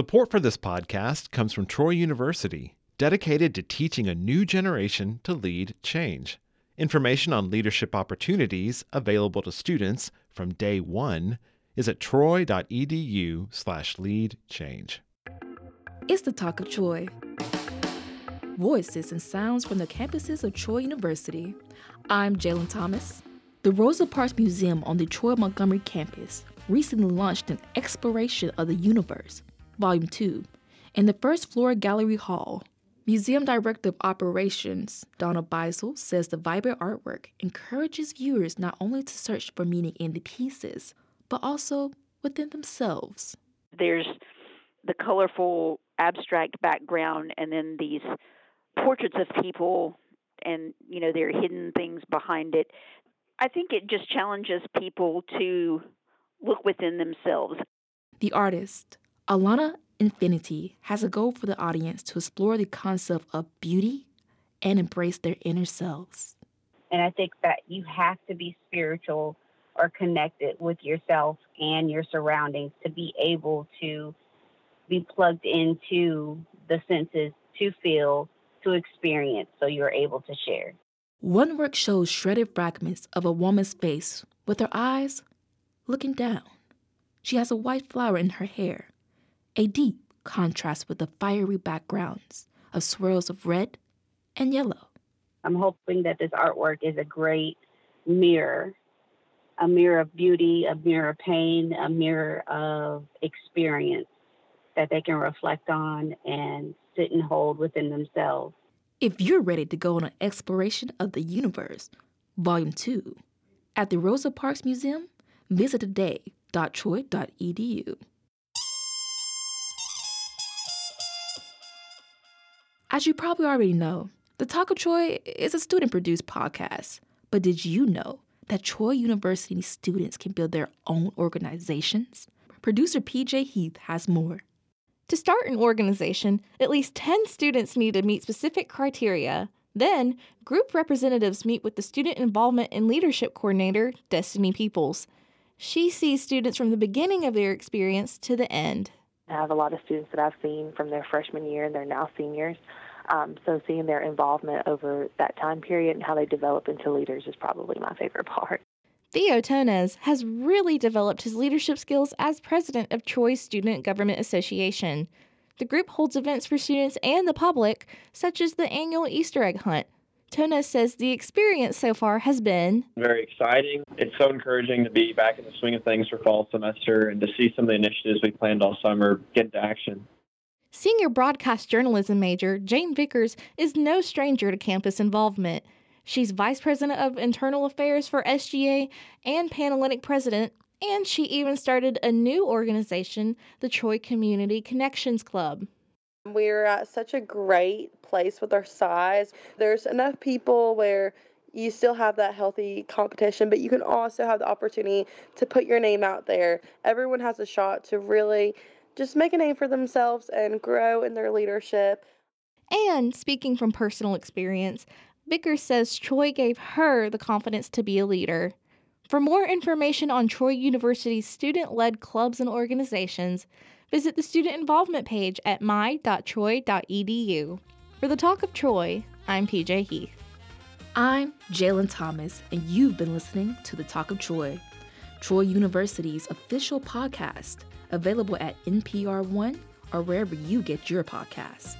Support for this podcast comes from Troy University, dedicated to teaching a new generation to lead change. Information on leadership opportunities available to students from day one is at troy.edu slash lead change. It's the talk of Troy. Voices and sounds from the campuses of Troy University. I'm Jaelanne Thomas. The Rosa Parks Museum on the Troy Montgomery campus recently launched an exploration of the Youniverse, Volume 2, in the first floor gallery hall. Museum Director of Operations Donna Beisel says the vibrant artwork encourages viewers not only to search for meaning in the pieces, but also within themselves. There's the colorful abstract background and then these portraits of people and you know there are hidden things behind it. I think it just challenges people to look within themselves. The artist, Alana Infinity, has a goal for the audience to explore the concept of beauty and embrace their inner selves. And I think that you have to be spiritual or connected with yourself and your surroundings to be able to be plugged into the senses to feel, to experience, so you're able to share. One work shows shredded fragments of a woman's face with her eyes looking down. She has a white flower in her hair, a deep contrast with the fiery backgrounds of swirls of red and yellow. I'm hoping that this artwork is a great mirror a mirror of beauty, a mirror of pain, a mirror of experience that they can reflect on and sit and hold within themselves. If you're ready to go on an exploration of the Youniverse, Volume 2, at the Rosa Parks Museum, visit today.troy.edu. As you probably already know, the Talk of Troy is a student produced podcast. But did you know that Troy University students can build their own organizations? Producer PJ Heath has more. To start an organization, at least 10 students need to meet specific criteria. Then, group representatives meet with the Student Involvement and Leadership Coordinator, Destiny Peoples. She sees students from the beginning of their experience to the end. I have a lot of students that I've seen from their freshman year and they're now seniors. Um, so seeing their involvement over that time period and how they develop into leaders is probably my favorite part. Theo Tonez has really developed his leadership skills as president of Troy's Student Government Association. The group holds events for students and the public, such as the annual Easter egg hunt, Tona says the experience so far has been very exciting. It's so encouraging to be back in the swing of things for fall semester and to see some of the initiatives we planned all summer get into action. Senior broadcast journalism major Jane Vickers is no stranger to campus involvement. She's vice president of internal affairs for SGA and Panhellenic president, and she even started a new organization, the Troy Community Connections Club. We're at such a great place with our size. There's enough people where you still have that healthy competition, but you can also have the opportunity to put your name out there. Everyone has a shot to really just make a name for themselves and grow in their leadership. And speaking from personal experience, Vickers says Troy gave her the confidence to be a leader. For more information on Troy University's student led clubs and organizations, visit the student involvement page at my.troy.edu. For the Talk of Troy, I'm PJ Heath. I'm Jaelanne Thomas, and you've been listening to the Talk of Troy, Troy University's official podcast, available at NPR One or wherever you get your podcasts.